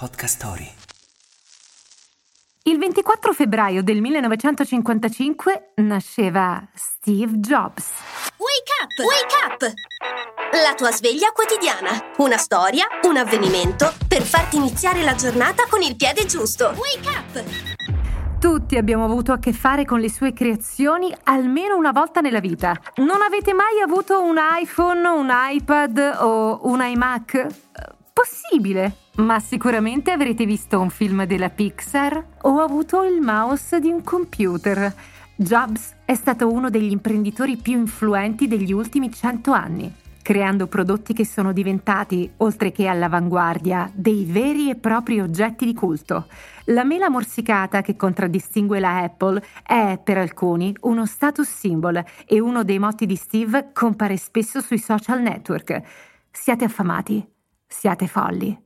Podcast Story. Il 24 febbraio del 1955 nasceva Steve Jobs. Wake up! Wake up! La tua sveglia quotidiana. Una storia, un avvenimento per farti iniziare la giornata con il piede giusto. Wake up! Tutti abbiamo avuto a che fare con le sue creazioni almeno una volta nella vita. Non avete mai avuto un iPhone, un iPad o un iMac? Possibile, ma sicuramente avrete visto un film della Pixar o avuto il mouse di un computer. Jobs è stato uno degli imprenditori più influenti degli ultimi cento anni, creando prodotti che sono diventati, oltre che all'avanguardia, dei veri e propri oggetti di culto. La mela morsicata che contraddistingue la Apple è, per alcuni, uno status symbol e uno dei motti di Steve compare spesso sui social network. Siate affamati, siate folli.